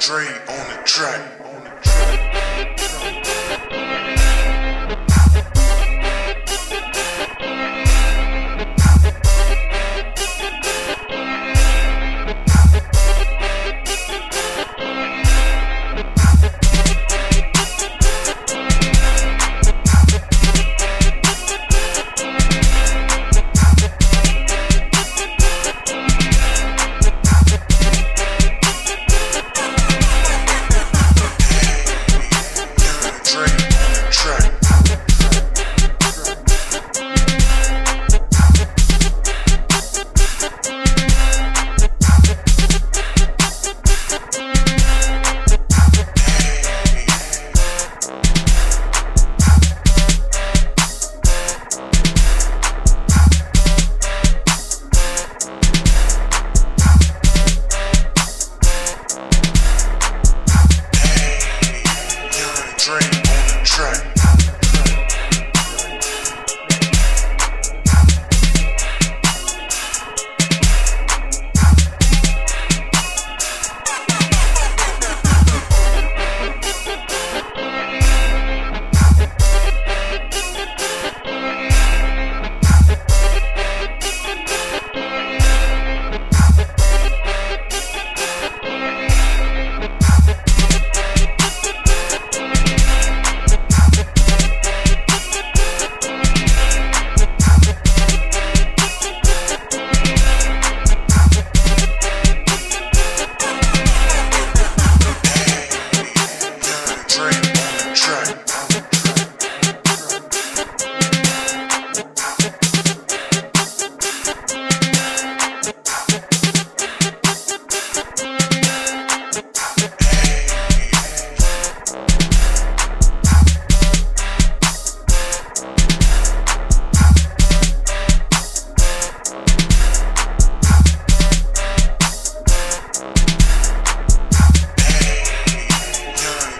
Dre on the track. On the track. Dre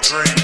Dre on the track.